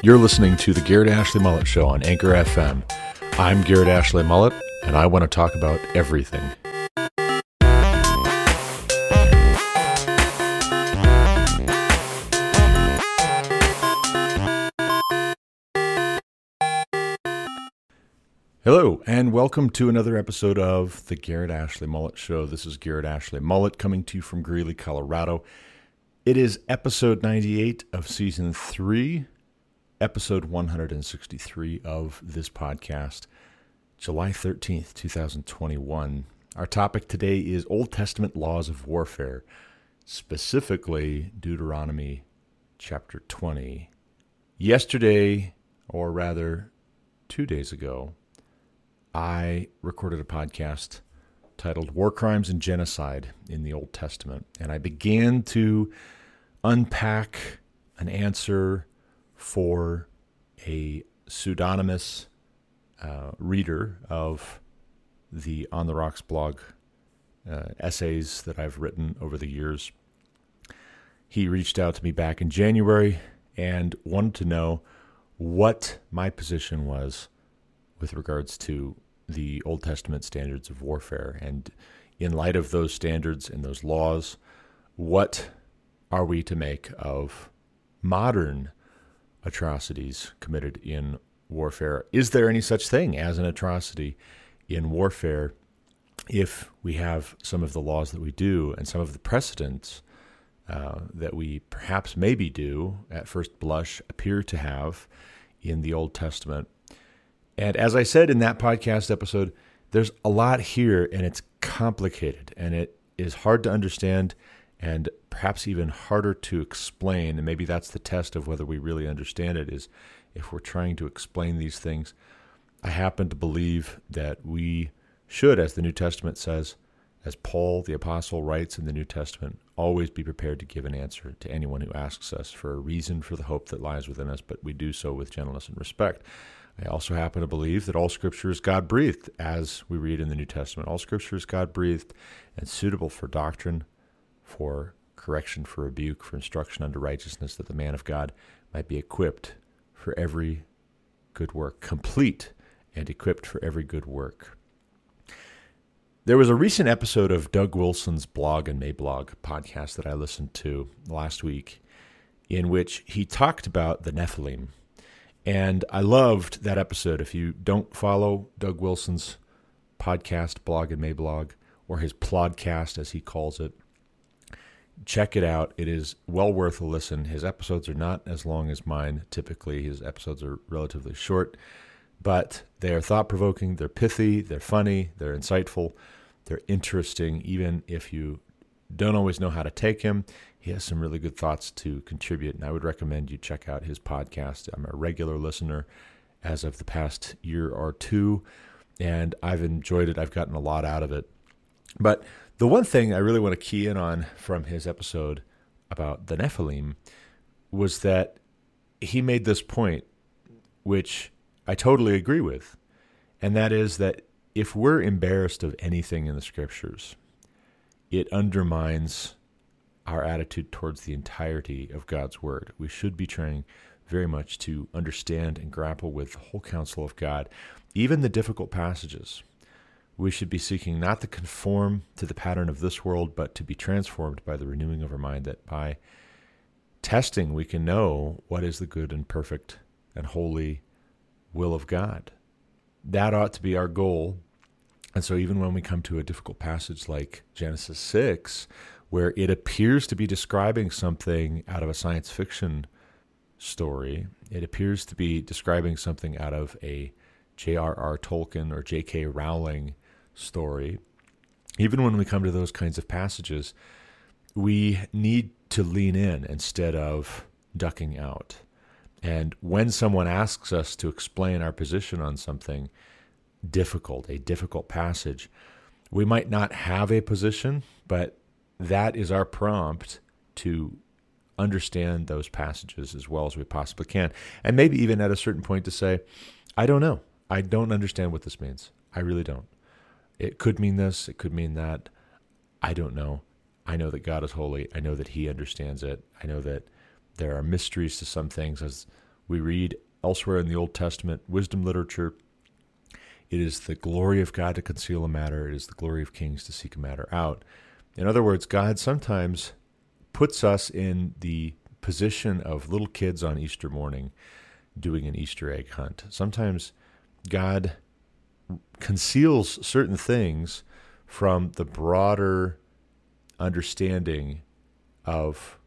You're listening to the Garrett Ashley Mullet Show on Anchor FM. I'm Garrett Ashley Mullet, and I want to talk about everything. Hello, and welcome to another episode of the Garrett Ashley Mullet Show. This is Garrett Ashley Mullet coming to you from Greeley, Colorado. It is episode 98 of season 3, episode 163 of this podcast, July 13th, 2021. Our topic today is Old Testament laws of warfare, specifically Deuteronomy chapter 20. Yesterday, or rather two days ago, I recorded a podcast titled War Crimes and Genocide in the Old Testament. And I began to unpack an answer for a pseudonymous uh, reader of the On the Rocks blog uh, essays that I've written over the years. He reached out to me back in January and wanted to know what my position was with regards to the Old Testament standards of warfare. And in light of those standards and those laws, what are we to make of modern atrocities committed in warfare? Is there any such thing as an atrocity in warfare if we have some of the laws that we do and some of the precedents uh, that we perhaps maybe do at first blush appear to have in the Old Testament? And as I said in that podcast episode, there's a lot here and it's complicated and it is hard to understand and perhaps even harder to explain. And maybe that's the test of whether we really understand it is if we're trying to explain these things. I happen to believe that we should, as the New Testament says, as Paul the Apostle writes in the New Testament, always be prepared to give an answer to anyone who asks us for a reason for the hope that lies within us, but we do so with gentleness and respect. I also happen to believe that all scripture is God breathed, as we read in the New Testament. All scripture is God breathed and suitable for doctrine, for correction, for rebuke, for instruction unto righteousness, that the man of God might be equipped for every good work, complete and equipped for every good work. There was a recent episode of Doug Wilson's blog and Mablog podcast that I listened to last week in which he talked about the Nephilim and I loved that episode. If you don't follow Doug Wilson's podcast, blog and Mablog, or his plodcast as he calls it, check it out. It is well worth a listen. His episodes are not as long as mine typically. His episodes are relatively short, but they are thought provoking, they're pithy, they're funny, they're insightful, they're interesting, even if you don't always know how to take him he has some really good thoughts to contribute, and I would recommend you check out his podcast. I'm a regular listener as of the past year or two, and I've enjoyed it. I've gotten a lot out of it. But the one thing I really want to key in on from his episode about the Nephilim was that he made this point, which I totally agree with, and that is that if we're embarrassed of anything in the scriptures, it undermines our attitude towards the entirety of God's Word. We should be trying very much to understand and grapple with the whole counsel of God, even the difficult passages. We should be seeking not to conform to the pattern of this world, but to be transformed by the renewing of our mind, that by testing we can know what is the good and perfect and holy will of God. That ought to be our goal. And so, even when we come to a difficult passage like Genesis 6, where it appears to be describing something out of a science fiction story. It appears to be describing something out of a J.R.R. Tolkien or J.K. Rowling story. Even when we come to those kinds of passages, we need to lean in instead of ducking out. And when someone asks us to explain our position on something difficult, a difficult passage, we might not have a position, but that is our prompt to understand those passages as well as we possibly can. And maybe even at a certain point to say, I don't know. I don't understand what this means. I really don't. It could mean this, it could mean that. I don't know. I know that God is holy. I know that He understands it. I know that there are mysteries to some things, as We read elsewhere in the Old Testament wisdom literature. It is the glory of God to conceal a matter, it is the glory of kings to seek a matter out. In other words, God sometimes puts us in the position of little kids on Easter morning doing an Easter egg hunt. Sometimes God conceals certain things from the broader understanding of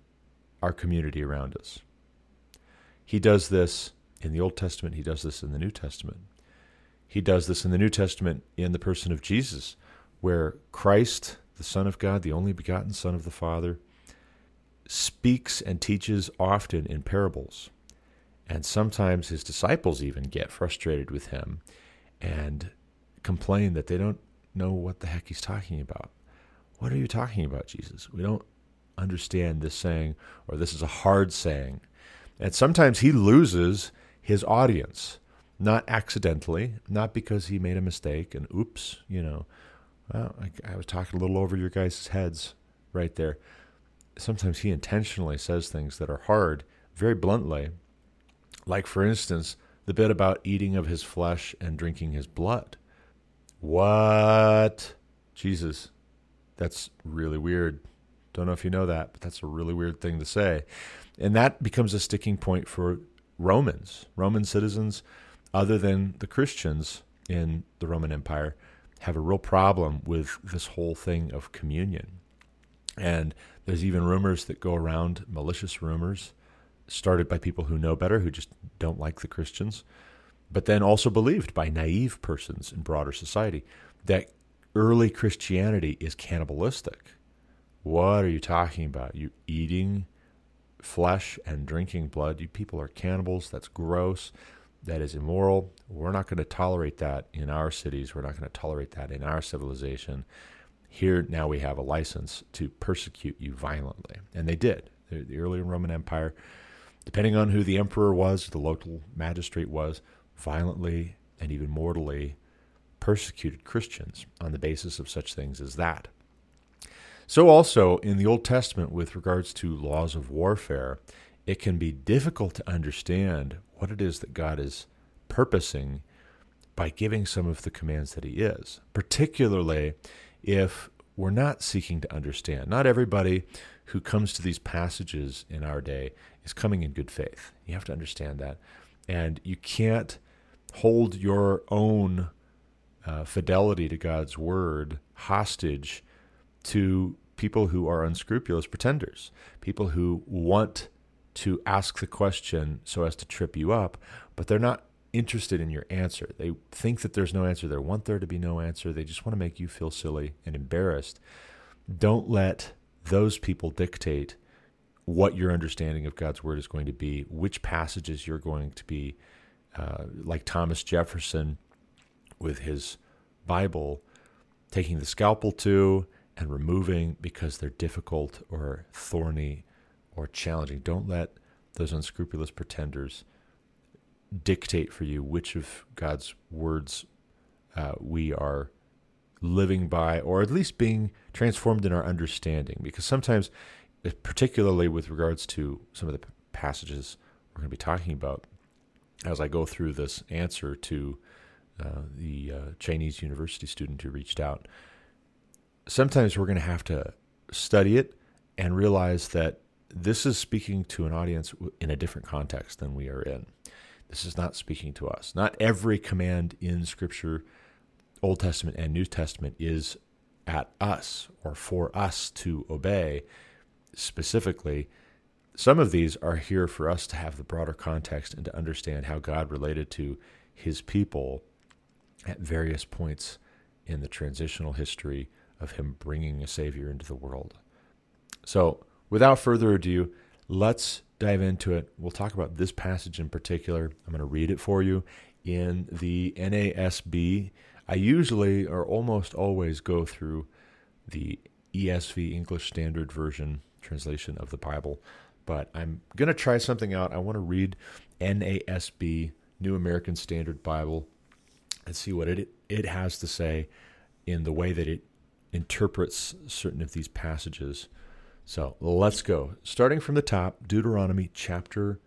our community around us. He does this in the Old Testament, he does this in the New Testament. He does this in the New Testament in the person of Jesus, where Christ, the Son of God, the only begotten Son of the Father, speaks and teaches often in parables. And sometimes his disciples even get frustrated with him and complain that they don't know what the heck he's talking about. What are you talking about, Jesus? We don't understand this saying, or this is a hard saying. And sometimes he loses his audience, not accidentally, not because he made a mistake and oops, you know, well, I, I was talking a little over your guys' heads right there. Sometimes he intentionally says things that are hard, very bluntly. Like, for instance, the bit about eating of his flesh and drinking his blood. What? Jesus, that's really weird. Don't know if you know that, but that's a really weird thing to say. And that becomes a sticking point for Romans, Roman citizens, other than the Christians in the Roman Empire, have a real problem with this whole thing of communion. And there's even rumors that go around, malicious rumors, started by people who know better, who just don't like the Christians, but then also believed by naive persons in broader society that early Christianity is cannibalistic. What are you talking about? You eating flesh and drinking blood. You people are cannibals. That's gross. That is immoral. We're not going to tolerate that in our cities. We're not going to tolerate that in our civilization. Here now we have a license to persecute you violently. And they did. The, the early Roman Empire, depending on who the emperor was, the local magistrate was, violently and even mortally persecuted Christians on the basis of such things as that. So, also in the Old Testament, with regards to laws of warfare, it can be difficult to understand what it is that God is purposing by giving some of the commands that He is, particularly if we're not seeking to understand. Not everybody who comes to these passages in our day is coming in good faith. You have to understand that. And you can't hold your own uh, fidelity to God's word hostage to people who are unscrupulous pretenders, people who want to ask the question so as to trip you up, but they're not interested in your answer. They think that there's no answer. They want there to be no answer. They just want to make you feel silly and embarrassed. Don't let those people dictate what your understanding of God's word is going to be, which passages you're going to be, uh, like Thomas Jefferson with his Bible, taking the scalpel to and removing because they're difficult or thorny or challenging. Don't let those unscrupulous pretenders dictate for you which of God's words uh, we are living by, or at least being transformed in our understanding. Because sometimes, particularly with regards to some of the passages we're going to be talking about, as I go through this answer to uh, the uh, Chinese university student who reached out, sometimes we're going to have to study it and realize that this is speaking to an audience in a different context than we are in. This is not speaking to us. Not every command in Scripture, Old Testament and New Testament, is at us or for us to obey specifically. Some of these are here for us to have the broader context and to understand how God related to his people at various points in the transitional history of him bringing a Savior into the world. So, without further ado, let's dive into it. We'll talk about this passage in particular. I'm going to read it for you in the NASB. I usually or almost always go through the ESV English Standard Version translation of the Bible, but I'm going to try something out. I want to read NASB, New American Standard Bible, and see what it it has to say in the way that it interprets certain of these passages. So let's go. Starting from the top, Deuteronomy chapter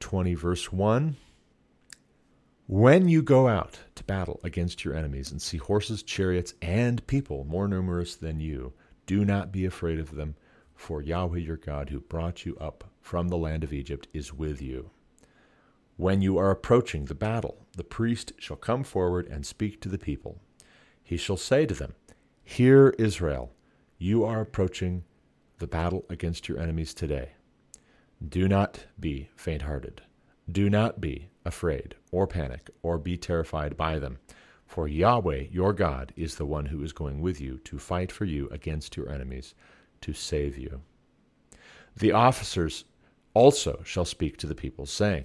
20, verse 1. When you go out to battle against your enemies and see horses, chariots, and people more numerous than you, do not be afraid of them, for Yahweh your God, who brought you up from the land of Egypt, is with you. When you are approaching the battle, the priest shall come forward and speak to the people. He shall say to them, Hear, Israel, you are approaching the battle against your enemies today. Do not be faint hearted. Do not be afraid or panic or be terrified by them. For Yahweh your God is the one who is going with you to fight for you against your enemies, to save you. The officers also shall speak to the people, saying,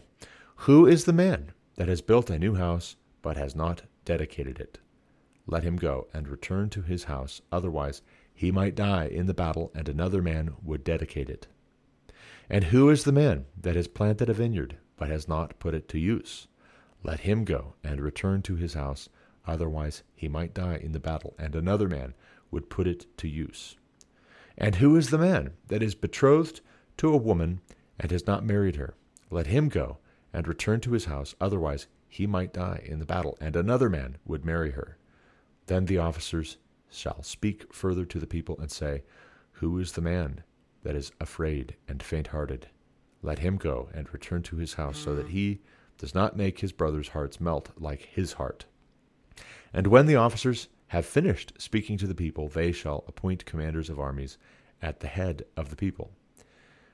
Who is the man that has built a new house, but has not dedicated it? Let him go and return to his house, otherwise he might die in the battle, and another man would dedicate it. And who is the man that has planted a vineyard, but has not put it to use? Let him go and return to his house, otherwise he might die in the battle, and another man would put it to use. And who is the man that is betrothed to a woman and has not married her? Let him go and return to his house, otherwise he might die in the battle, and another man would marry her. Then the officers shall speak further to the people and say, Who is the man that is afraid and faint hearted? Let him go and return to his house, so that he does not make his brother's hearts melt like his heart. And when the officers have finished speaking to the people, they shall appoint commanders of armies at the head of the people.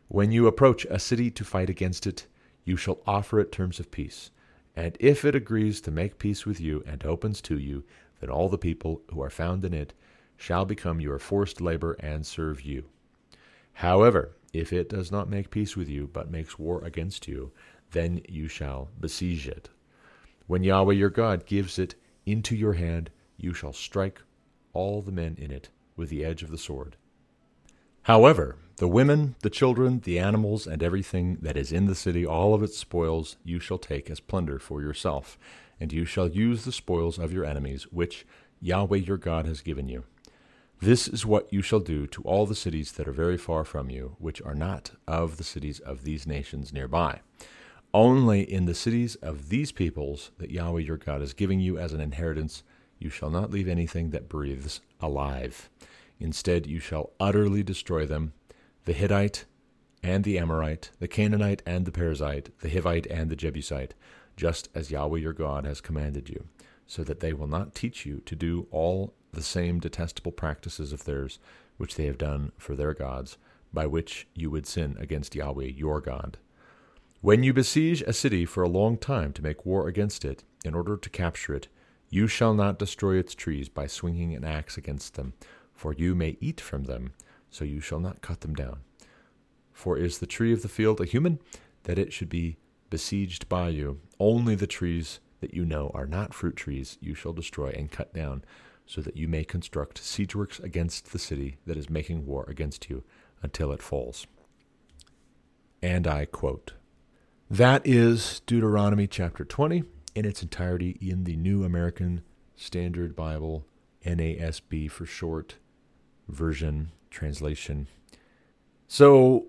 When you approach a city to fight against it, you shall offer it terms of peace. And if it agrees to make peace with you and opens to you, then all the people who are found in it shall become your forced labor and serve you. However, if it does not make peace with you, but makes war against you, then you shall besiege it. When Yahweh your God gives it into your hand, you shall strike all the men in it with the edge of the sword. However, the women, the children, the animals, and everything that is in the city, all of its spoils, you shall take as plunder for yourself, and you shall use the spoils of your enemies, which Yahweh your God has given you. This is what you shall do to all the cities that are very far from you, which are not of the cities of these nations nearby. Only in the cities of these peoples that Yahweh your God is giving you as an inheritance, you shall not leave anything that breathes alive. Instead, you shall utterly destroy them the Hittite and the Amorite, the Canaanite and the Perizzite, the Hivite and the Jebusite, just as Yahweh your God has commanded you, so that they will not teach you to do all the same detestable practices of theirs which they have done for their gods, by which you would sin against Yahweh your God. When you besiege a city for a long time to make war against it, in order to capture it, you shall not destroy its trees by swinging an axe against them, for you may eat from them, so you shall not cut them down. For is the tree of the field a human, that it should be besieged by you? Only the trees that you know are not fruit trees you shall destroy and cut down, so that you may construct siege works against the city that is making war against you until it falls. And I quote That is Deuteronomy chapter 20 in its entirety in the New American Standard Bible, NASB for short, version, translation. So,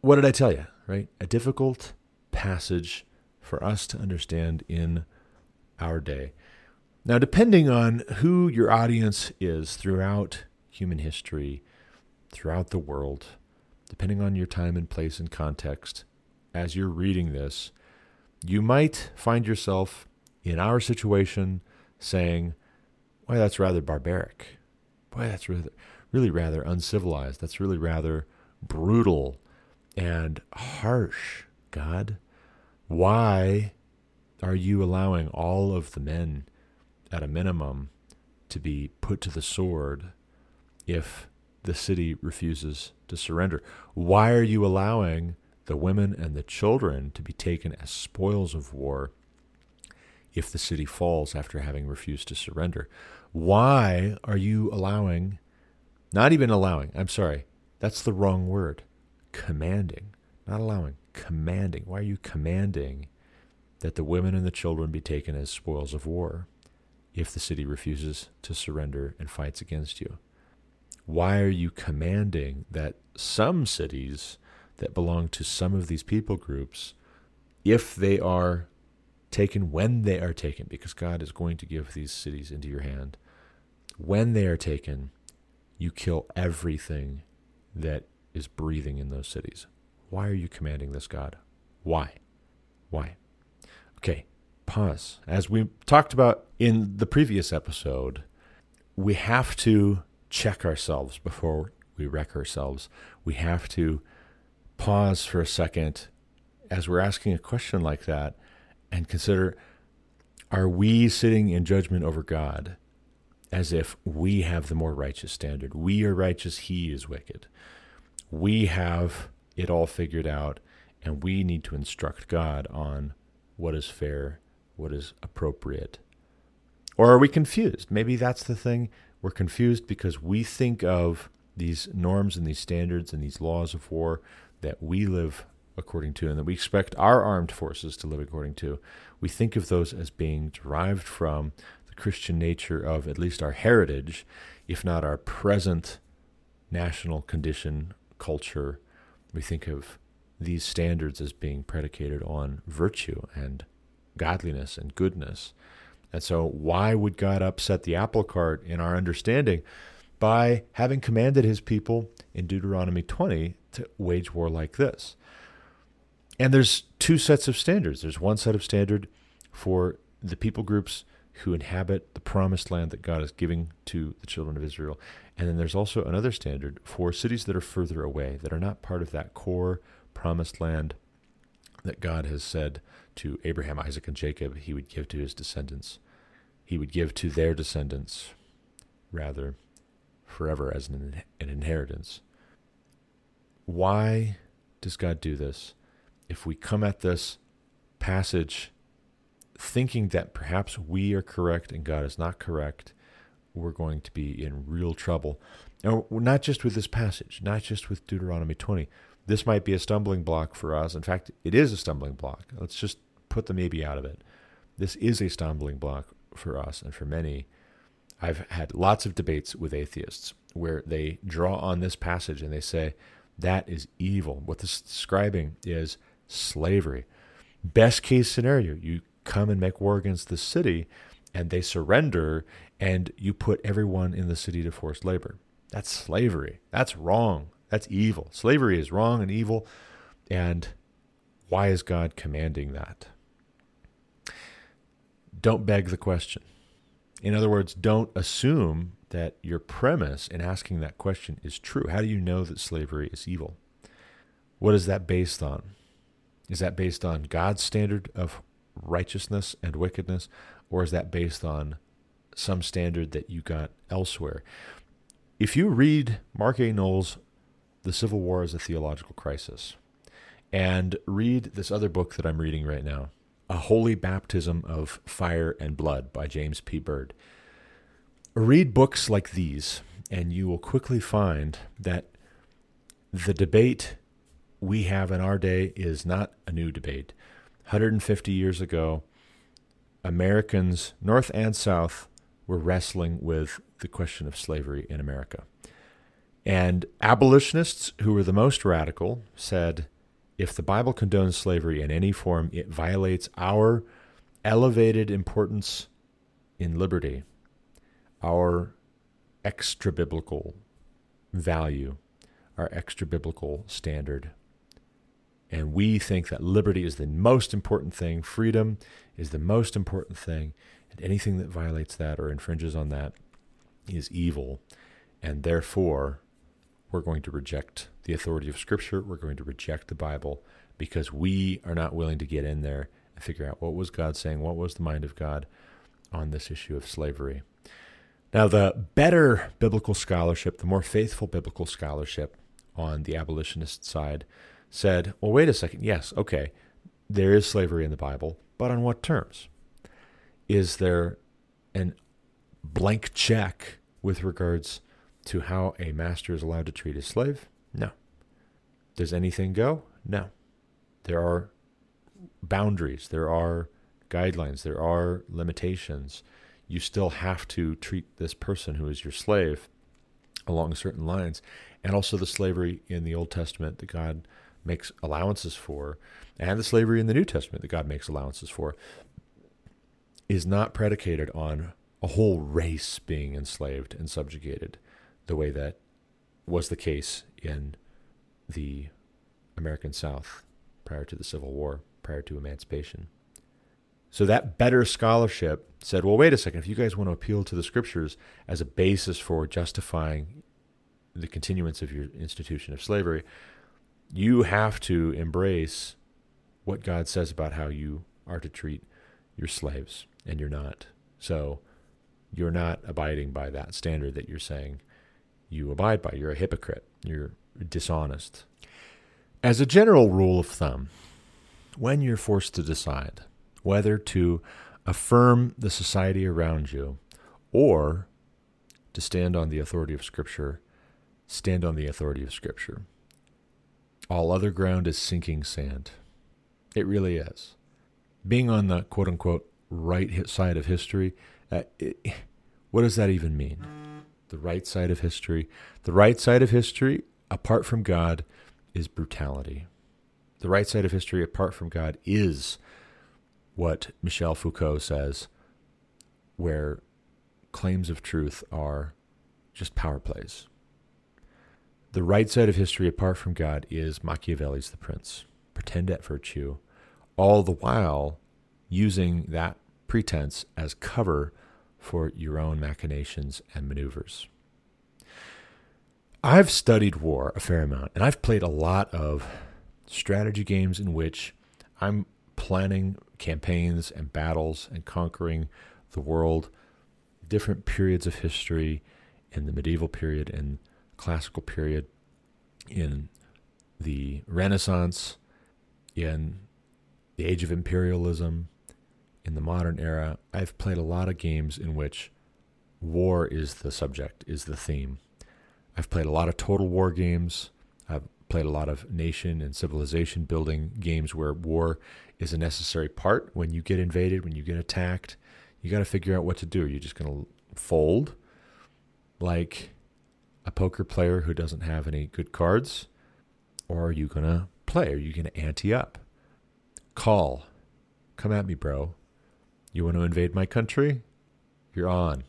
what did I tell you, right? A difficult passage for us to understand in our day. Now, depending on who your audience is throughout human history, throughout the world, depending on your time and place and context, as you're reading this, you might find yourself in our situation saying, Boy, that's rather barbaric. Boy, that's really rather uncivilized. That's really rather brutal and harsh, God. Why are you allowing all of the men at a minimum, to be put to the sword if the city refuses to surrender? Why are you allowing the women and the children to be taken as spoils of war if the city falls after having refused to surrender? Why are you allowing, not even allowing, I'm sorry, that's the wrong word, commanding, not allowing, commanding. Why are you commanding that the women and the children be taken as spoils of war? If the city refuses to surrender and fights against you? Why are you commanding that some cities that belong to some of these people groups if they are taken, when they are taken, because God is going to give these cities into your hand, when they are taken, you kill everything that is breathing in those cities. Why are you commanding this, God? Why? Why? Okay, pause. As we talked about in the previous episode, we have to check ourselves before we wreck ourselves. We have to pause for a second as we're asking a question like that and consider are we sitting in judgment over God as if we have the more righteous standard? We are righteous, he is wicked. We have it all figured out, and we need to instruct God on what is fair, what is appropriate. Or are we confused? Maybe that's the thing. We're confused because we think of these norms and these standards and these laws of war that we live according to and that we expect our armed forces to live according to. We think of those as being derived from the Christian nature of at least our heritage, if not our present national condition, culture. We think of these standards as being predicated on virtue and godliness and goodness. And so, why would God upset the apple cart in our understanding by having commanded his people in Deuteronomy 20 to wage war like this? And there's two sets of standards. There's one set of standard for the people groups who inhabit the promised land that God is giving to the children of Israel. And then there's also another standard for cities that are further away, that are not part of that core promised land that God has said to Abraham, Isaac, and Jacob he would give to his descendants. He would give to their descendants, rather, forever as an, an inheritance. Why does God do this? If we come at this passage thinking that perhaps we are correct and God is not correct, we're going to be in real trouble. And not just with this passage, not just with Deuteronomy 20. This might be a stumbling block for us. In fact, it is a stumbling block. Let's just put the maybe out of it. This is a stumbling block for us and for many. I've had lots of debates with atheists where they draw on this passage and they say, that is evil. What this is describing is slavery. Best case scenario, you come and make war against the city and they surrender and you put everyone in the city to forced labor. That's slavery. That's wrong. That's evil. Slavery is wrong and evil. And why is God commanding that? Don't beg the question. In other words, don't assume that your premise in asking that question is true. How do you know that slavery is evil? What is that based on? Is that based on God's standard of righteousness and wickedness, or is that based on some standard that you got elsewhere? If you read Mark A. Noll's The Civil War as a Theological Crisis, and read this other book that I'm reading right now, A Holy Baptism of Fire and Blood by James P. Byrd, read books like these, and you will quickly find that the debate we have in our day is not a new debate. 150 years ago, Americans, North and South, were wrestling with the question of slavery in America. And abolitionists, who were the most radical, said if the Bible condones slavery in any form, it violates our elevated importance in liberty, our extra biblical value, our extra biblical standard and we think that liberty is the most important thing, freedom is the most important thing, and anything that violates that or infringes on that is evil. And therefore, we're going to reject the authority of Scripture. We're going to reject the Bible because we are not willing to get in there and figure out what was God saying, what was the mind of God on this issue of slavery. Now, the better biblical scholarship, the more faithful biblical scholarship on the abolitionist side, said, well, wait a second. Yes, okay, there is slavery in the Bible, but on what terms? Is there an blank check with regards to how a master is allowed to treat his slave? No. Does anything go? No. There are boundaries, there are guidelines, there are limitations. You still have to treat this person who is your slave along certain lines. And also the slavery in the Old Testament that God makes allowances for, and the slavery in the New Testament that God makes allowances for, is not predicated on a whole race being enslaved and subjugated the way that was the case in the American South prior to the Civil War, prior to emancipation. So that better scholarship said, well, wait a second, if you guys want to appeal to the scriptures as a basis for justifying the continuance of your institution of slavery, you have to embrace what God says about how you are to treat your slaves, and you're not. So you're not abiding by that standard that you're saying you abide by. You're a hypocrite. You're dishonest. As a general rule of thumb, when you're forced to decide whether to affirm the society around you or to stand on the authority of Scripture, stand on the authority of Scripture. All other ground is sinking sand. It really is. Being on the quote unquote right side of history, uh, it, what does that even mean? The right side of history. The right side of history, apart from God, is brutality. The right side of history, apart from God, is what Michel Foucault says, where claims of truth are just power plays. The right side of history, apart from God, is Machiavelli's The Prince. Pretend at virtue, all the while using that pretense as cover for your own machinations and maneuvers. I've studied war a fair amount, and I've played a lot of strategy games in which I'm planning campaigns and battles and conquering the world, different periods of history in the medieval period and classical period, in the Renaissance, in the age of imperialism, in the modern era, I've played a lot of games in which war is the subject, is the theme. I've played a lot of total war games. I've played a lot of nation and civilization building games where war is a necessary part. When you get invaded, when you get attacked, you got to figure out what to do. Are you just going to fold like a poker player who doesn't have any good cards? Or are you going to play? Are you going to ante up? Call. Come at me, bro. You want to invade my country? You're on.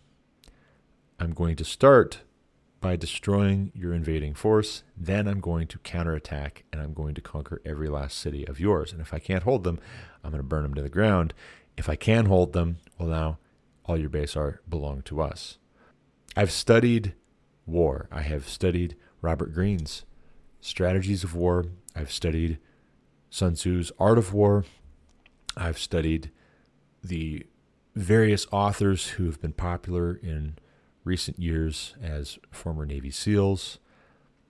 I'm going to start by destroying your invading force. Then I'm going to counterattack and I'm going to conquer every last city of yours. And if I can't hold them, I'm going to burn them to the ground. If I can hold them, well, now all your base are belong to us. I've studied war. I have studied Robert Greene's strategies of war. I've studied Sun Tzu's art of war. I've studied the various authors who have been popular in recent years as former Navy SEALs.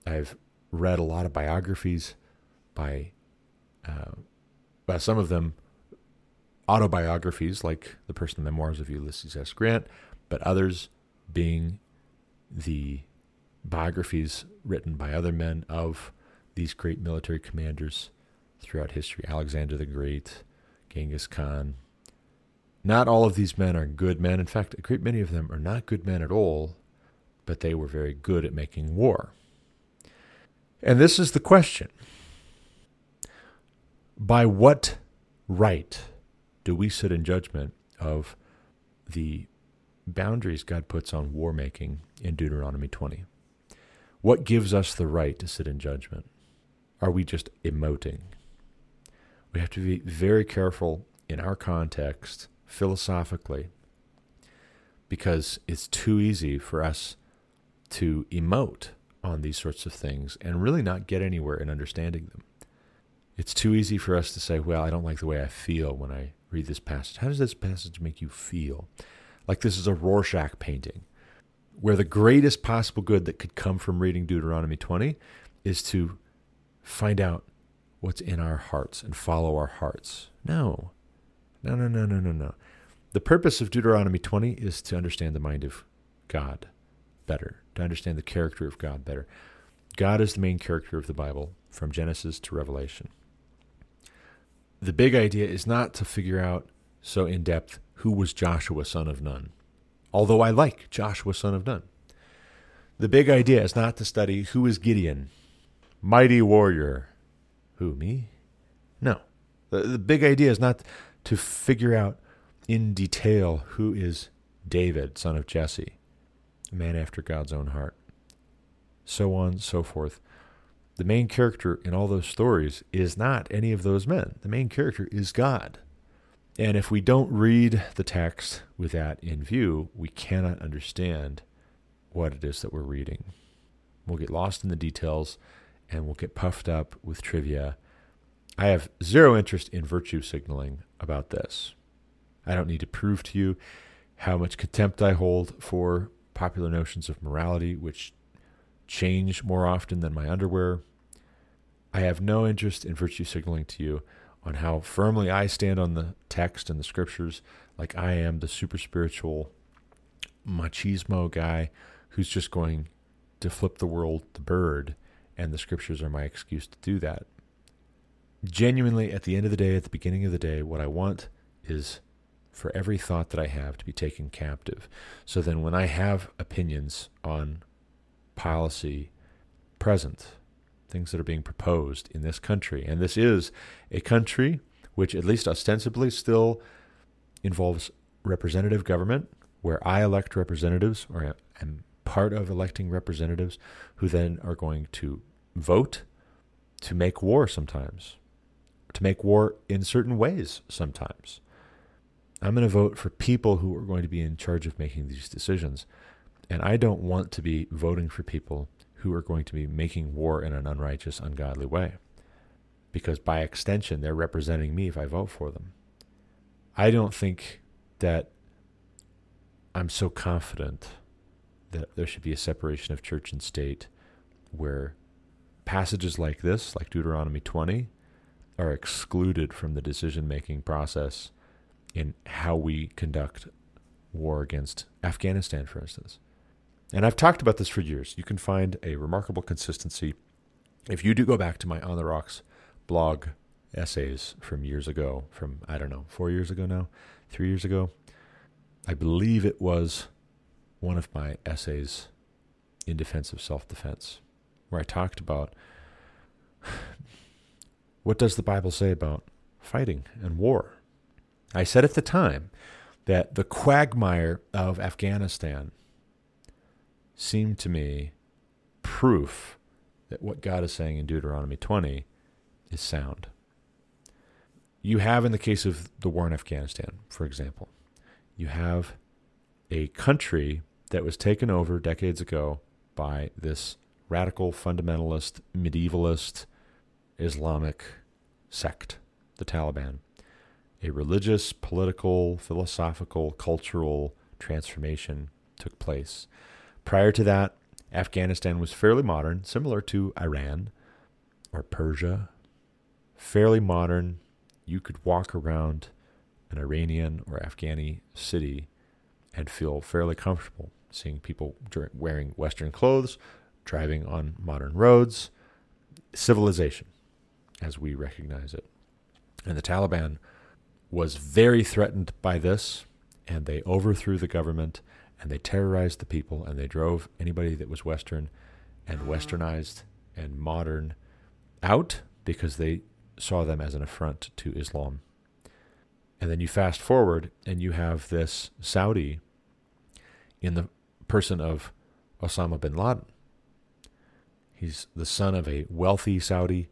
I've read a lot of biographies by, uh, by some of them autobiographies, like the personal memoirs of Ulysses S. Grant, but others being the biographies written by other men of these great military commanders throughout history Alexander the Great, Genghis Khan, not all of these men are good men. In fact, a great many of them are not good men at all, but they were very good at making war. And this is the question By what right do we sit in judgment of the boundaries God puts on war making in Deuteronomy 20? What gives us the right to sit in judgment? Are we just emoting? We have to be very careful in our context philosophically because it's too easy for us to emote on these sorts of things and really not get anywhere in understanding them. It's too easy for us to say, well, I don't like the way I feel when I read this passage. How does this passage make you feel? Like this is a Rorschach painting, where the greatest possible good that could come from reading Deuteronomy 20 is to find out what's in our hearts and follow our hearts. No, no, no, no, no, no, no. The purpose of Deuteronomy 20 is to understand the mind of God better, to understand the character of God better. God is the main character of the Bible from Genesis to Revelation. The big idea is not to figure out so in depth who was Joshua, son of Nun, although I like Joshua, son of Nun. The big idea is not to study who is Gideon, mighty warrior, Who, me? No. The, the big idea is not to figure out in detail who is David, son of Jesse, a man after God's own heart. So on, so forth. The main character in all those stories is not any of those men. The main character is God. And if we don't read the text with that in view, we cannot understand what it is that we're reading. We'll get lost in the details and we'll get puffed up with trivia. I have zero interest in virtue signaling about this. I don't need to prove to you how much contempt I hold for popular notions of morality, which change more often than my underwear. I have no interest in virtue signaling to you on how firmly I stand on the text and the scriptures, like I am the super spiritual machismo guy who's just going to flip the world the bird, and the scriptures are my excuse to do that. Genuinely, at the end of the day, at the beginning of the day, what I want is for every thought that I have to be taken captive. So then, when I have opinions on policy present, things that are being proposed in this country. And this is a country which, at least ostensibly, still involves representative government, where I elect representatives or am part of electing representatives who then are going to vote to make war sometimes, to make war in certain ways sometimes. I'm going to vote for people who are going to be in charge of making these decisions. And I don't want to be voting for people who are going to be making war in an unrighteous, ungodly way. Because by extension, they're representing me if I vote for them. I don't think that I'm so confident that there should be a separation of church and state where passages like this, like Deuteronomy 20, are excluded from the decision making process in how we conduct war against Afghanistan, for instance. And I've talked about this for years. You can find a remarkable consistency if you do go back to my On the Rocks blog essays from years ago, from, I don't know, four years ago now, three years ago. I believe it was one of my essays in defense of self defense, where I talked about what does the Bible say about fighting and war. I said at the time that the quagmire of Afghanistan seemed to me proof that what God is saying in Deuteronomy 20 is sound. You have, in the case of the war in Afghanistan, for example, you have a country that was taken over decades ago by this radical fundamentalist, medievalist Islamic sect, the Taliban. A religious, political, philosophical, cultural transformation took place. Prior to that, Afghanistan was fairly modern, similar to Iran or Persia. Fairly modern. You could walk around an Iranian or Afghani city and feel fairly comfortable seeing people wearing Western clothes, driving on modern roads. Civilization, as we recognize it. And the Taliban was very threatened by this, and they overthrew the government and they terrorized the people and they drove anybody that was Western and westernized and modern out because they saw them as an affront to Islam. And then you fast forward and you have this Saudi in the person of Osama bin Laden. He's the son of a wealthy Saudi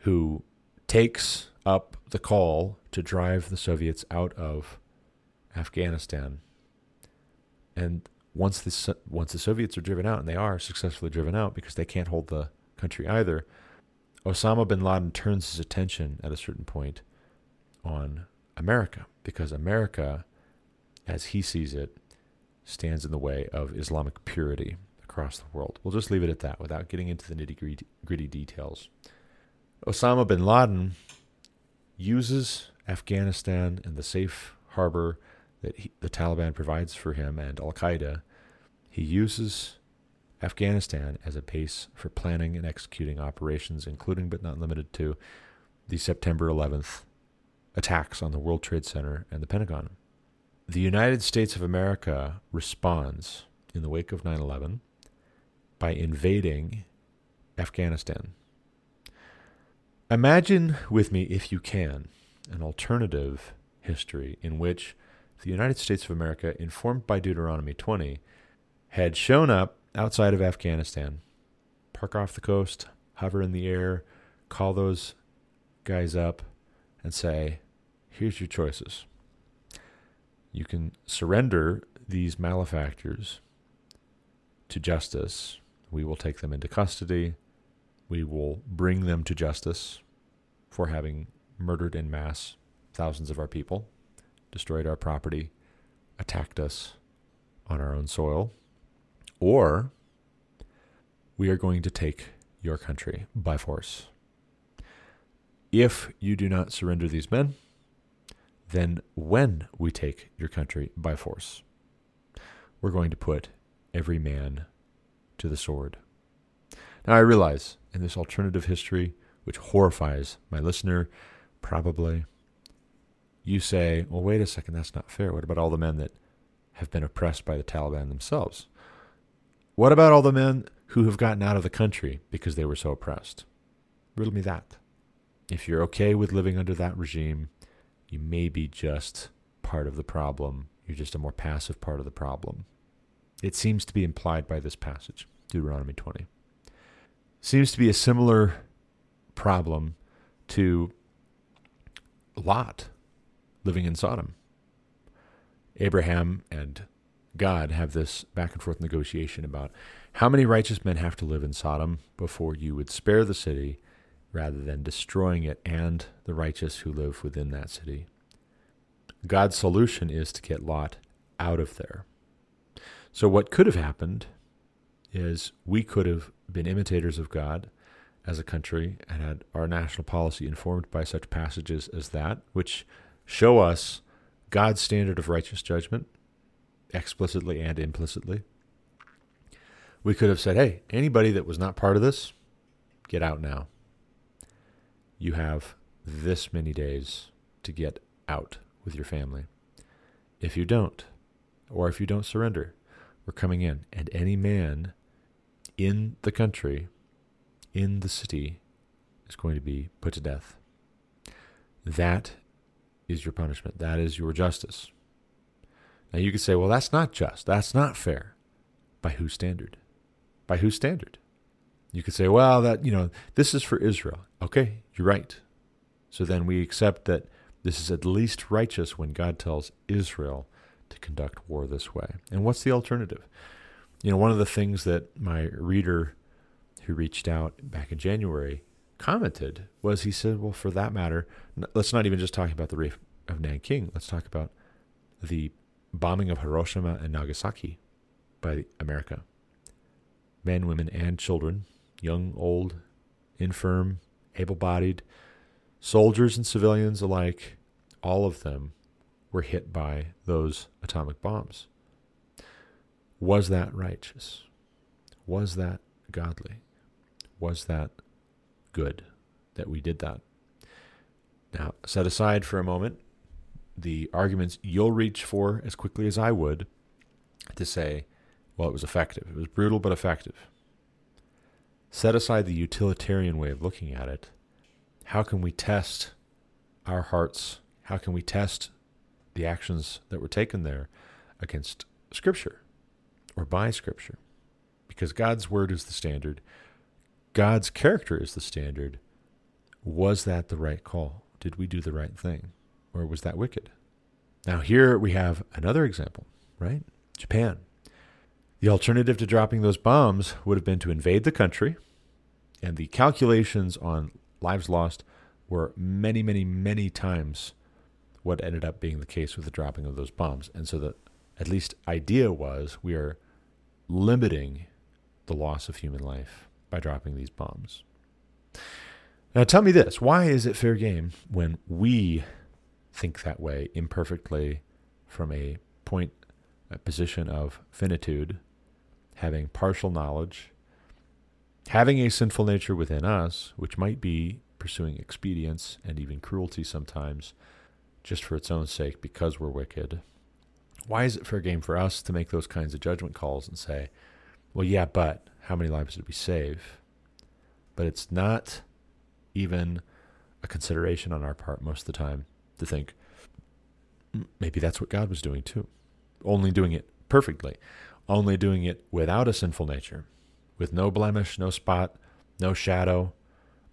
who takes up the call to drive the Soviets out of Afghanistan and once the once the Soviets are driven out, and they are successfully driven out because they can't hold the country either, Osama bin Laden turns his attention at a certain point on America because America, as he sees it, stands in the way of Islamic purity across the world. We'll just leave it at that without getting into the nitty gritty details. Osama bin Laden uses Afghanistan and the safe harbor that he, the Taliban provides for him and Al Qaeda, he uses Afghanistan as a base for planning and executing operations, including but not limited to the September 11th attacks on the World Trade Center and the Pentagon. The United States of America responds in the wake of 9 11 by invading Afghanistan. Imagine with me, if you can, an alternative history in which the United States of America, informed by Deuteronomy 20, had shown up outside of Afghanistan, park off the coast, hover in the air, call those guys up, and say, here's your choices. You can surrender these malefactors to justice. We will take them into custody. We will bring them to justice for having murdered in mass thousands of our people, destroyed our property, attacked us on our own soil. Or we are going to take your country by force. If you do not surrender these men, then when we take your country by force, we're going to put every man to the sword. Now, I realize in this alternative history, which horrifies my listener, probably, you say, well, wait a second, that's not fair. What about all the men that have been oppressed by the Taliban themselves? What about all the men who have gotten out of the country because they were so oppressed? Riddle me that. If you're okay with living under that regime, you may be just part of the problem. You're just a more passive part of the problem. It seems to be implied by this passage, Deuteronomy 20. Seems to be a similar problem to Lot living in Sodom. Abraham and God have this back and forth negotiation about how many righteous men have to live in Sodom before you would spare the city rather than destroying it and the righteous who live within that city. God's solution is to get Lot out of there. So, what could have happened is we could have been imitators of God as a country and had our national policy informed by such passages as that, which show us God's standard of righteous judgment explicitly and implicitly. We could have said, hey, anybody that was not part of this, get out now you have this many days to get out with your family. If you don't, or if you don't surrender, we're coming in. And any man in the country, in the city, is going to be put to death. That is your punishment. That is your justice. Now you could say, well, that's not just. That's not fair. By whose standard? By whose standard? You could say, well, that, you know, this is for Israel. Okay, you're right. So then we accept that this is at least righteous when God tells Israel to conduct war this way. And what's the alternative? You know, one of the things that my reader who reached out back in January commented was he said, well, for that matter, let's not even just talk about the reef of Nanking. Let's talk about the bombing of Hiroshima and Nagasaki by America. Men, women, and children young, old, infirm, able bodied, soldiers and civilians alike, all of them were hit by those atomic bombs. Was that righteous? Was that godly? Was that good that we did that? Now, set aside for a moment the arguments you'll reach for as quickly as I would to say, well, it was effective. It was brutal but effective set aside the utilitarian way of looking at it, how can we test our hearts? How can we test the actions that were taken there against Scripture or by Scripture? Because God's Word is the standard, God's character is the standard. Was that the right call? Did we do the right thing? Or was that wicked? Now, here we have another example, right? Japan. The alternative to dropping those bombs would have been to invade the country, and the calculations on lives lost were many, many, many times what ended up being the case with the dropping of those bombs. And so the at least idea was we are limiting the loss of human life by dropping these bombs. Now tell me this, why is it fair game when we think that way imperfectly from a point a position of finitude having partial knowledge, having a sinful nature within us, which might be pursuing expedience and even cruelty sometimes, just for its own sake because we're wicked. Why is it fair game for us to make those kinds of judgment calls and say, well, yeah, but how many lives did we save? But it's not even a consideration on our part most of the time to think maybe that's what God was doing too. Only doing it perfectly, only doing it without a sinful nature, with no blemish, no spot, no shadow,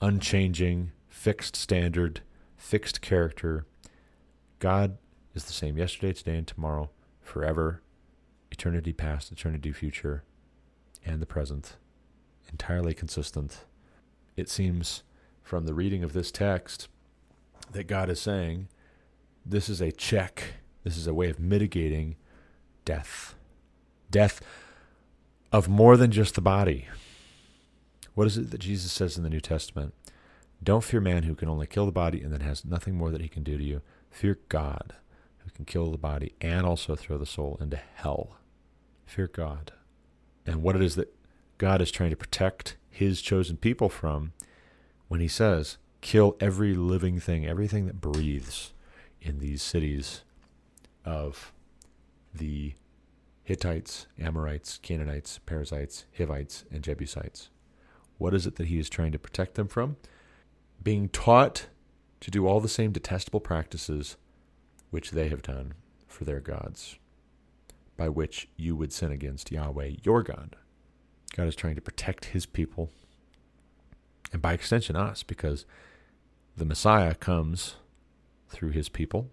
unchanging, fixed standard, fixed character. God is the same yesterday, today, and tomorrow, forever, eternity past, eternity future, and the present, entirely consistent. It seems from the reading of this text that God is saying this is a check, this is a way of mitigating death. Death of more than just the body. What is it that Jesus says in the New Testament? Don't fear man who can only kill the body and then has nothing more that he can do to you. Fear God can kill the body and also throw the soul into hell. Fear God. And what it is that God is trying to protect his chosen people from when he says, kill every living thing, everything that breathes in these cities of the Hittites, Amorites, Canaanites, Perizzites, Hivites, and Jebusites. What is it that he is trying to protect them from? Being taught to do all the same detestable practices which they have done for their gods, by which you would sin against Yahweh, your God. God is trying to protect his people, and by extension, us, because the Messiah comes through his people.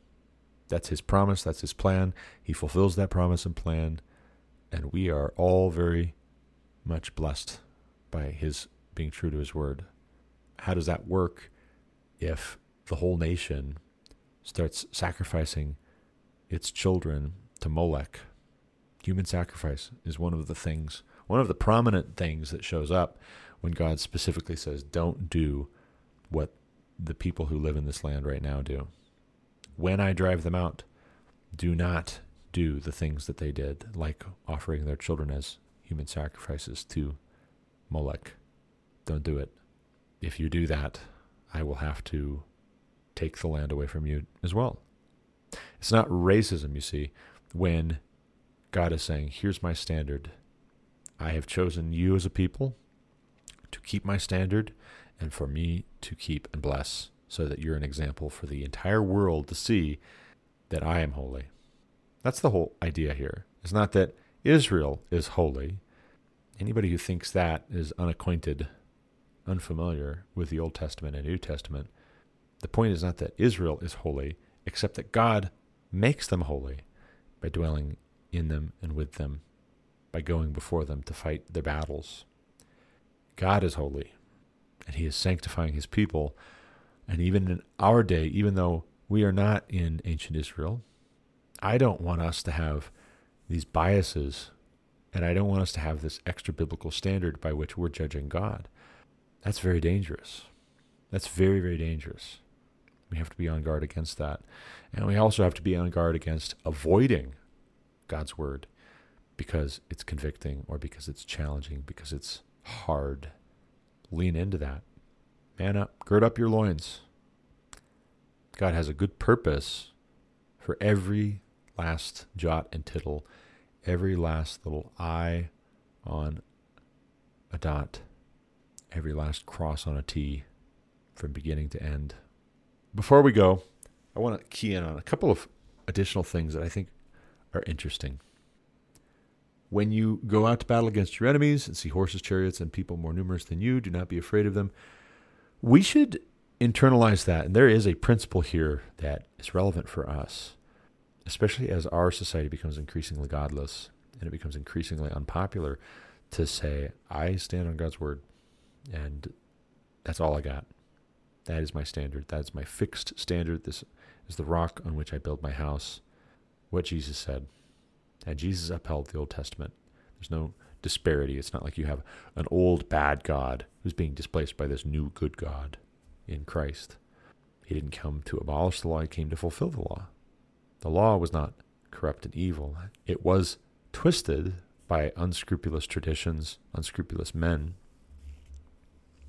That's his promise, that's his plan. He fulfills that promise and plan, and we are all very much blessed by his being true to his word. How does that work if the whole nation starts sacrificing its children to Molech? Human sacrifice is one of the things, one of the prominent things that shows up when God specifically says, don't do what the people who live in this land right now do. When I drive them out, do not do the things that they did, like offering their children as human sacrifices to Molech. Don't do it. If you do that, I will have to take the land away from you as well. It's not racism, you see, when God is saying, Here's my standard. I have chosen you as a people to keep my standard and for me to keep and bless, so that you're an example for the entire world to see that I am holy. That's the whole idea here. It's not that Israel is holy. Anybody who thinks that is unacquainted, unfamiliar with the Old Testament and New Testament. The point is not that Israel is holy, except that God makes them holy by dwelling in them and with them, by going before them to fight their battles. God is holy, and He is sanctifying His people. And even in our day, even though we are not in ancient Israel, I don't want us to have these biases, and I don't want us to have this extra biblical standard by which we're judging God. That's very dangerous. That's very, very dangerous. We have to be on guard against that. And we also have to be on guard against avoiding God's word because it's convicting or because it's challenging, because it's hard. Lean into that. Man up, gird up your loins. God has a good purpose for every last jot and tittle, every last little I on a dot, every last cross on a T from beginning to end. Before we go, I want to key in on a couple of additional things that I think are interesting. When you go out to battle against your enemies and see horses, chariots, and people more numerous than you, do not be afraid of them. We should internalize that. And there is a principle here that is relevant for us, especially as our society becomes increasingly godless and it becomes increasingly unpopular to say, I stand on God's word and that's all I got. That is my standard. That is my fixed standard. This is the rock on which I build my house. What Jesus said. And Jesus upheld the Old Testament. There's no disparity. It's not like you have an old bad God who's being displaced by this new good God in Christ. He didn't come to abolish the law, he came to fulfill the law. The law was not corrupt and evil, it was twisted by unscrupulous traditions, unscrupulous men.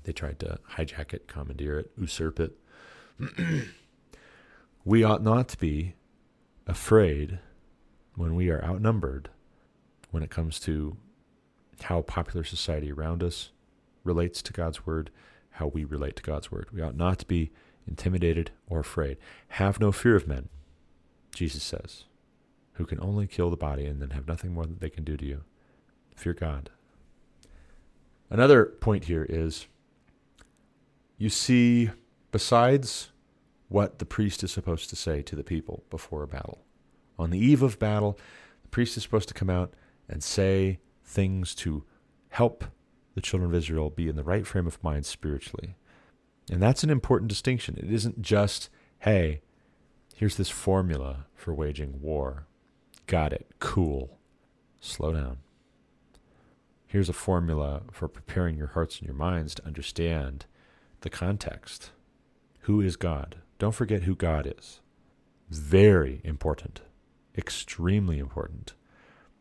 They tried to hijack it, commandeer it, usurp it. we ought not to be afraid when we are outnumbered when it comes to how popular society around us relates to God's word, how we relate to God's word. We ought not to be intimidated or afraid. Have no fear of men, Jesus says, who can only kill the body and then have nothing more that they can do to you. Fear God. Another point here is you see, besides what the priest is supposed to say to the people before a battle, on the eve of battle, the priest is supposed to come out and say things to help the children of Israel be in the right frame of mind spiritually. And that's an important distinction. It isn't just, hey, here's this formula for waging war. Got it. Cool. Slow down. Here's a formula for preparing your hearts and your minds to understand the context. Who is God? Don't forget who God is. Very important. Extremely important.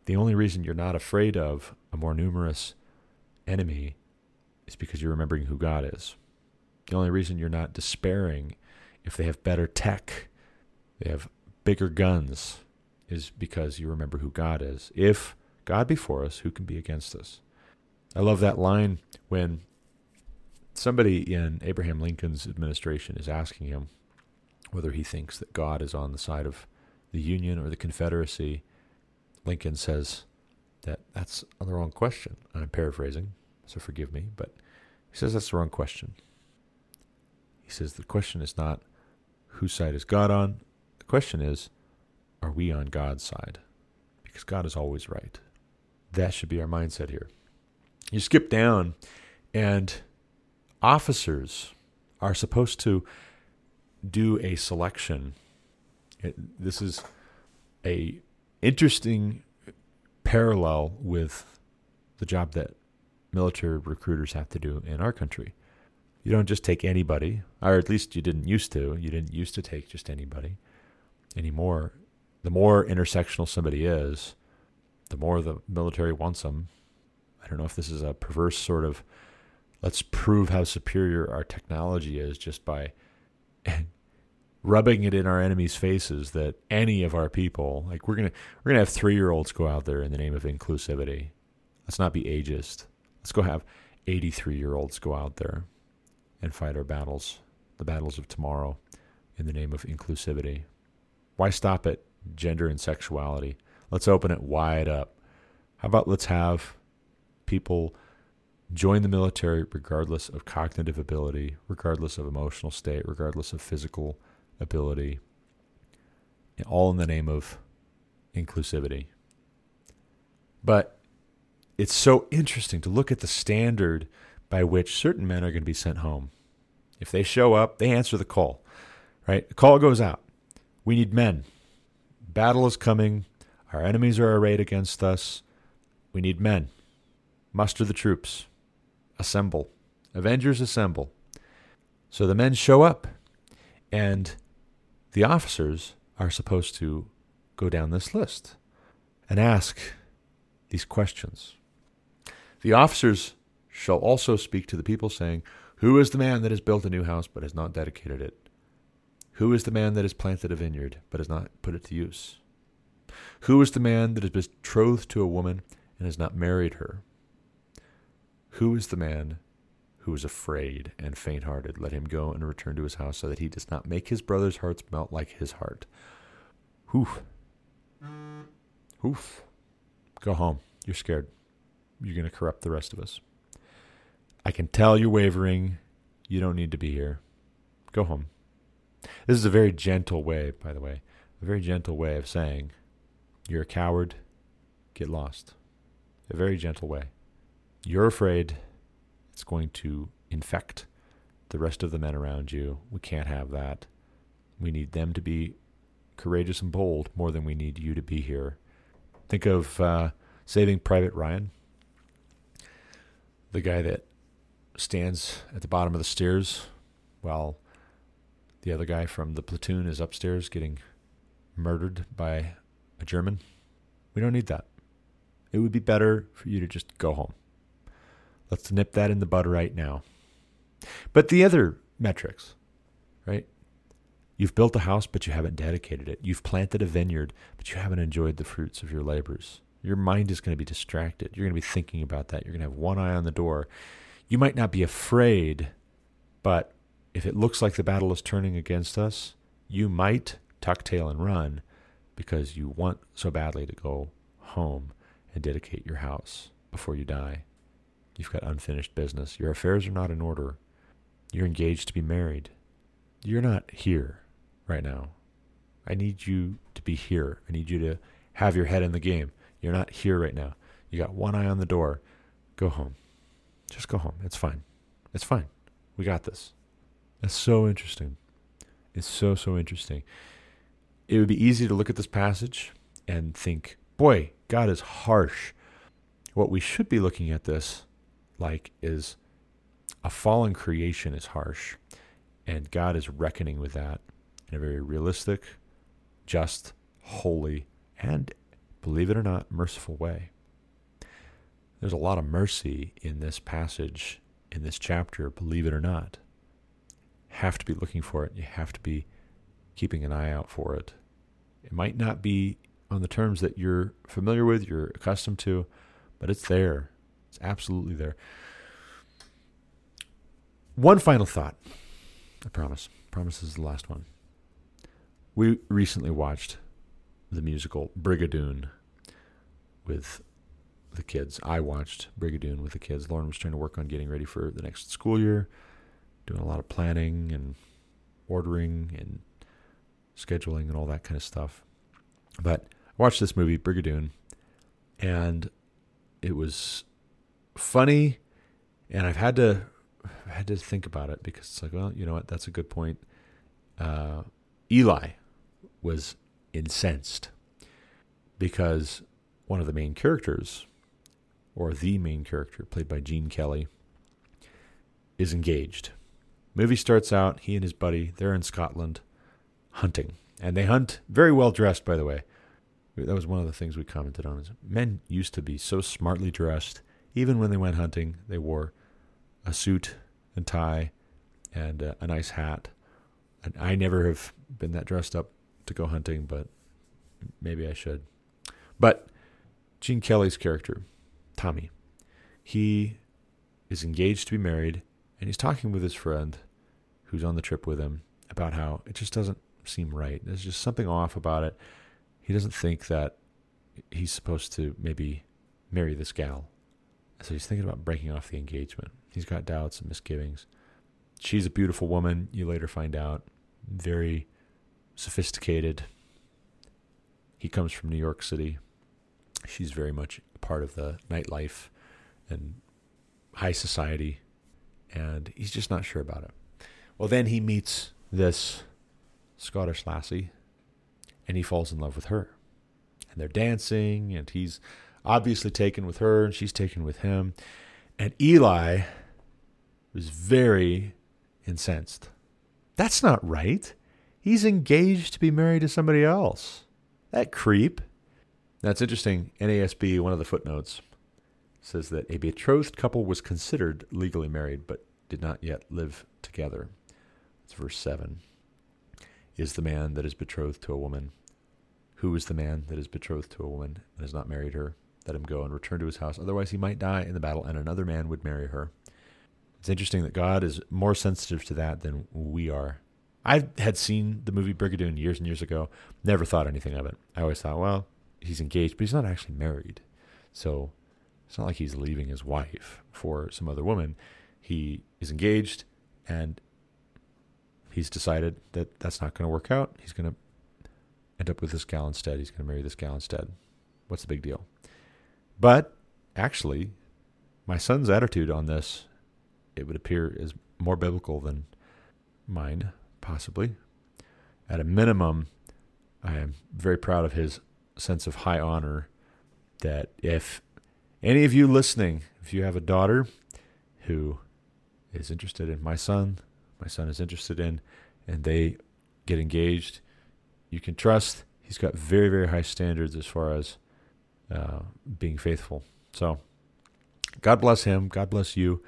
The only reason you're not afraid of a more numerous enemy is because you're remembering who God is. The only reason you're not despairing if they have better tech, they have bigger guns, is because you remember who God is. If God be for us, who can be against us? I love that line when somebody in Abraham Lincoln's administration is asking him whether he thinks that God is on the side of the Union or the Confederacy. Lincoln says that that's the wrong question. I'm paraphrasing, so forgive me, but he says that's the wrong question. He says the question is not whose side is God on? The question is, are we on God's side? Because God is always right. That should be our mindset here. You skip down, and officers are supposed to do a selection. This is a interesting parallel with the job that military recruiters have to do in our country. You don't just take anybody, or at least you didn't used to. You didn't used to take just anybody anymore. The more intersectional somebody is, the more the military wants them. I don't know if this is a perverse sort of let's prove how superior our technology is just by rubbing it in our enemies' faces that any of our people, like we're gonna we're gonna have three year olds go out there in the name of inclusivity. Let's not be ageist. Let's go have 83 year olds go out there and fight our battles, the battles of tomorrow, in the name of inclusivity. Why stop at gender and sexuality? Let's open it wide up. How about let's have people join the military regardless of cognitive ability, regardless of emotional state, regardless of physical ability, all in the name of inclusivity. But it's so interesting to look at the standard by which certain men are going to be sent home. If they show up, they answer the call, right? The call goes out. We need men. Battle is coming. Our enemies are arrayed against us. We need men. Muster the troops. Assemble. Avengers assemble. So the men show up, and the officers are supposed to go down this list and ask these questions. The officers shall also speak to the people, saying, Who is the man that has built a new house but has not dedicated it? Who is the man that has planted a vineyard but has not put it to use? Who is the man that is betrothed to a woman and has not married her? Who is the man who is afraid and faint hearted? Let him go and return to his house so that he does not make his brother's hearts melt like his heart. Oof. Oof. Go home. You're scared you're going to corrupt the rest of us. I can tell you're wavering. You don't need to be here. Go home. This is a very gentle way, by the way, a very gentle way of saying you're a coward, get lost. A very gentle way. You're afraid it's going to infect the rest of the men around you. We can't have that. We need them to be courageous and bold more than we need you to be here. Think of uh, Saving Private Ryan the guy that stands at the bottom of the stairs while the other guy from the platoon is upstairs getting murdered by a German. We don't need that. It would be better for you to just go home. Let's nip that in the bud right now. But the other metrics, right? You've built a house, but you haven't dedicated it. You've planted a vineyard, but you haven't enjoyed the fruits of your labors. Your mind is going to be distracted. You're going to be thinking about that. You're going to have one eye on the door. You might not be afraid But if it looks like the battle is turning against us, you might tuck tail and run because you want so badly to go home and dedicate your house before you die. You've got unfinished business. Your affairs are not in order. You're engaged to be married. You're not here right now. I need you to be here. I need you to have your head in the game. You're not here right now. You got one eye on the door. Go home. Just go home. It's fine. It's fine. We got this. That's so interesting. It's so, so interesting. It would be easy to look at this passage and think, boy, God is harsh. What we should be looking at this like is a fallen creation is harsh, and God is reckoning with that in a very realistic, just, holy, and believe it or not, merciful way. There's a lot of mercy in this passage, in this chapter, believe it or not. Have to be looking for it. You have to be keeping an eye out for it. It might not be on the terms that you're familiar with, you're accustomed to, but it's there. It's absolutely there. One final thought. I promise. I promise is the last one. We recently watched the musical Brigadoon with the kids. I watched Brigadoon with the kids. Lauren was trying to work on getting ready for the next school year, doing a lot of planning and ordering and scheduling and all that kind of stuff. But I watched this movie, Brigadoon, and it was funny, and I've had to I've had to think about it because it's like, well, you know what? That's a good point. Uh, Eli was incensed because one of the main characters, or the main character, played by Gene Kelly, is engaged. Movie starts out, he and his buddy, they're in Scotland hunting. And they hunt very well dressed, by the way. That was one of the things we commented on. Is men used to be so smartly dressed. Even when they went hunting, they wore a suit and tie and uh, a nice hat. And I never have been that dressed up to go hunting, but maybe I should. But Gene Kelly's character, Tommy, he is engaged to be married, and he's talking with his friend who's on the trip with him about how it just doesn't seem right. There's just something off about it. He doesn't think that he's supposed to maybe marry this gal. So he's thinking about breaking off the engagement. He's got doubts and misgivings. She's a beautiful woman, you later find out. Very sophisticated. He comes from New York City. She's very much a part of the nightlife and high society. And he's just not sure about it. Well, then he meets this Scottish lassie and he falls in love with her. And they're dancing, and he's obviously taken with her, and she's taken with him. And Eli was very incensed. That's not right. He's engaged to be married to somebody else. That creep. That's interesting. NASB, one of the footnotes, says that a betrothed couple was considered legally married but did not yet live together. That's verse 7 is the man that is betrothed to a woman. Who is the man that is betrothed to a woman and has not married her? Let him go and return to his house. Otherwise, he might die in the battle, and another man would marry her. It's interesting that God is more sensitive to that than we are. I had seen the movie Brigadoon years and years ago, never thought anything of it. I always thought, well, he's engaged, but he's not actually married. So it's not like he's leaving his wife for some other woman. He is engaged, and he's decided that that's not going to work out. He's going to end up with this gal instead. He's going to marry this gal instead. What's the big deal? But actually, my son's attitude on this, it would appear, is more biblical than mine, possibly. At a minimum, I am very proud of his sense of high honor that if any of you listening, if you have a daughter who is interested in my son, my son is interested in, and they get engaged, you can trust he's got very, very high standards as far as uh, being faithful. So, God bless him. God bless you.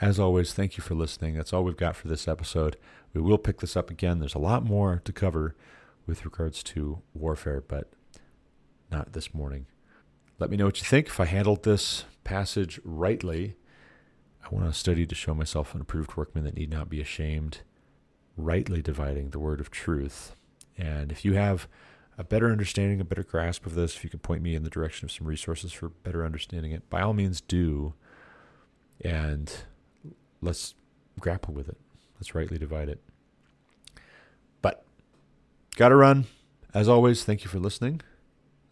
As always, thank you for listening. That's all we've got for this episode. We will pick this up again. There's a lot more to cover with regards to warfare, but not this morning. Let me know what you think. If I handled this passage rightly, I want to study to show myself an approved workman that need not be ashamed, rightly dividing the word of truth. And if you have a better understanding, a better grasp of this, if you could point me in the direction of some resources for better understanding it, by all means do. And let's grapple with it. Let's rightly divide it. But, gotta run. As always, thank you for listening.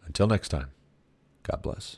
Until next time, God bless.